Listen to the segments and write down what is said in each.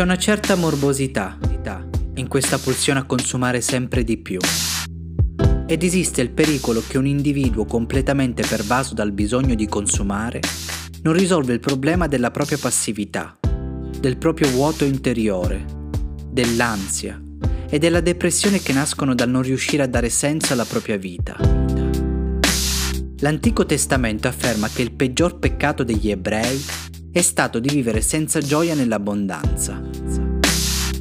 C'è una certa morbosità in questa pulsione a consumare sempre di più. Ed esiste il pericolo che un individuo completamente pervaso dal bisogno di consumare non risolve il problema della propria passività, del proprio vuoto interiore, dell'ansia e della depressione che nascono dal non riuscire a dare senso alla propria vita. L'Antico Testamento afferma che il peggior peccato degli ebrei è stato di vivere senza gioia nell'abbondanza.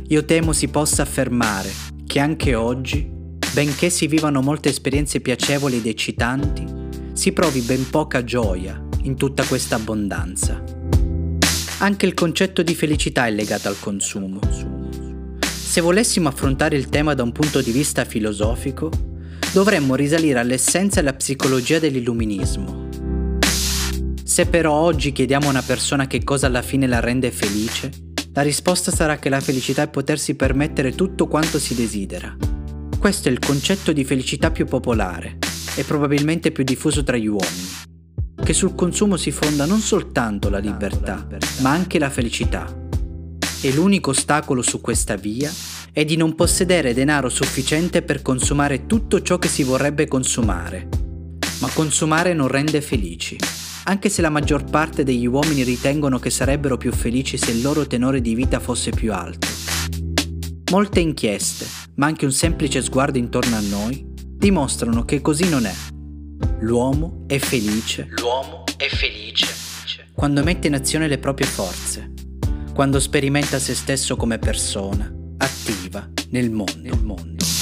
Io temo si possa affermare che anche oggi, benché si vivano molte esperienze piacevoli ed eccitanti, si provi ben poca gioia in tutta questa abbondanza. Anche il concetto di felicità è legato al consumo. Se volessimo affrontare il tema da un punto di vista filosofico, dovremmo risalire all'essenza e alla psicologia dell'illuminismo se però oggi chiediamo a una persona che cosa alla fine la rende felice, la risposta sarà che la felicità è potersi permettere tutto quanto si desidera. Questo è il concetto di felicità più popolare e probabilmente più diffuso tra gli uomini, che sul consumo si fonda non soltanto la libertà, ma anche la felicità. E l'unico ostacolo su questa via è di non possedere denaro sufficiente per consumare tutto ciò che si vorrebbe consumare. Ma consumare non rende felici anche se la maggior parte degli uomini ritengono che sarebbero più felici se il loro tenore di vita fosse più alto. Molte inchieste, ma anche un semplice sguardo intorno a noi, dimostrano che così non è. L'uomo è felice. L'uomo è felice. Quando mette in azione le proprie forze, quando sperimenta se stesso come persona, attiva nel mondo. Nel mondo.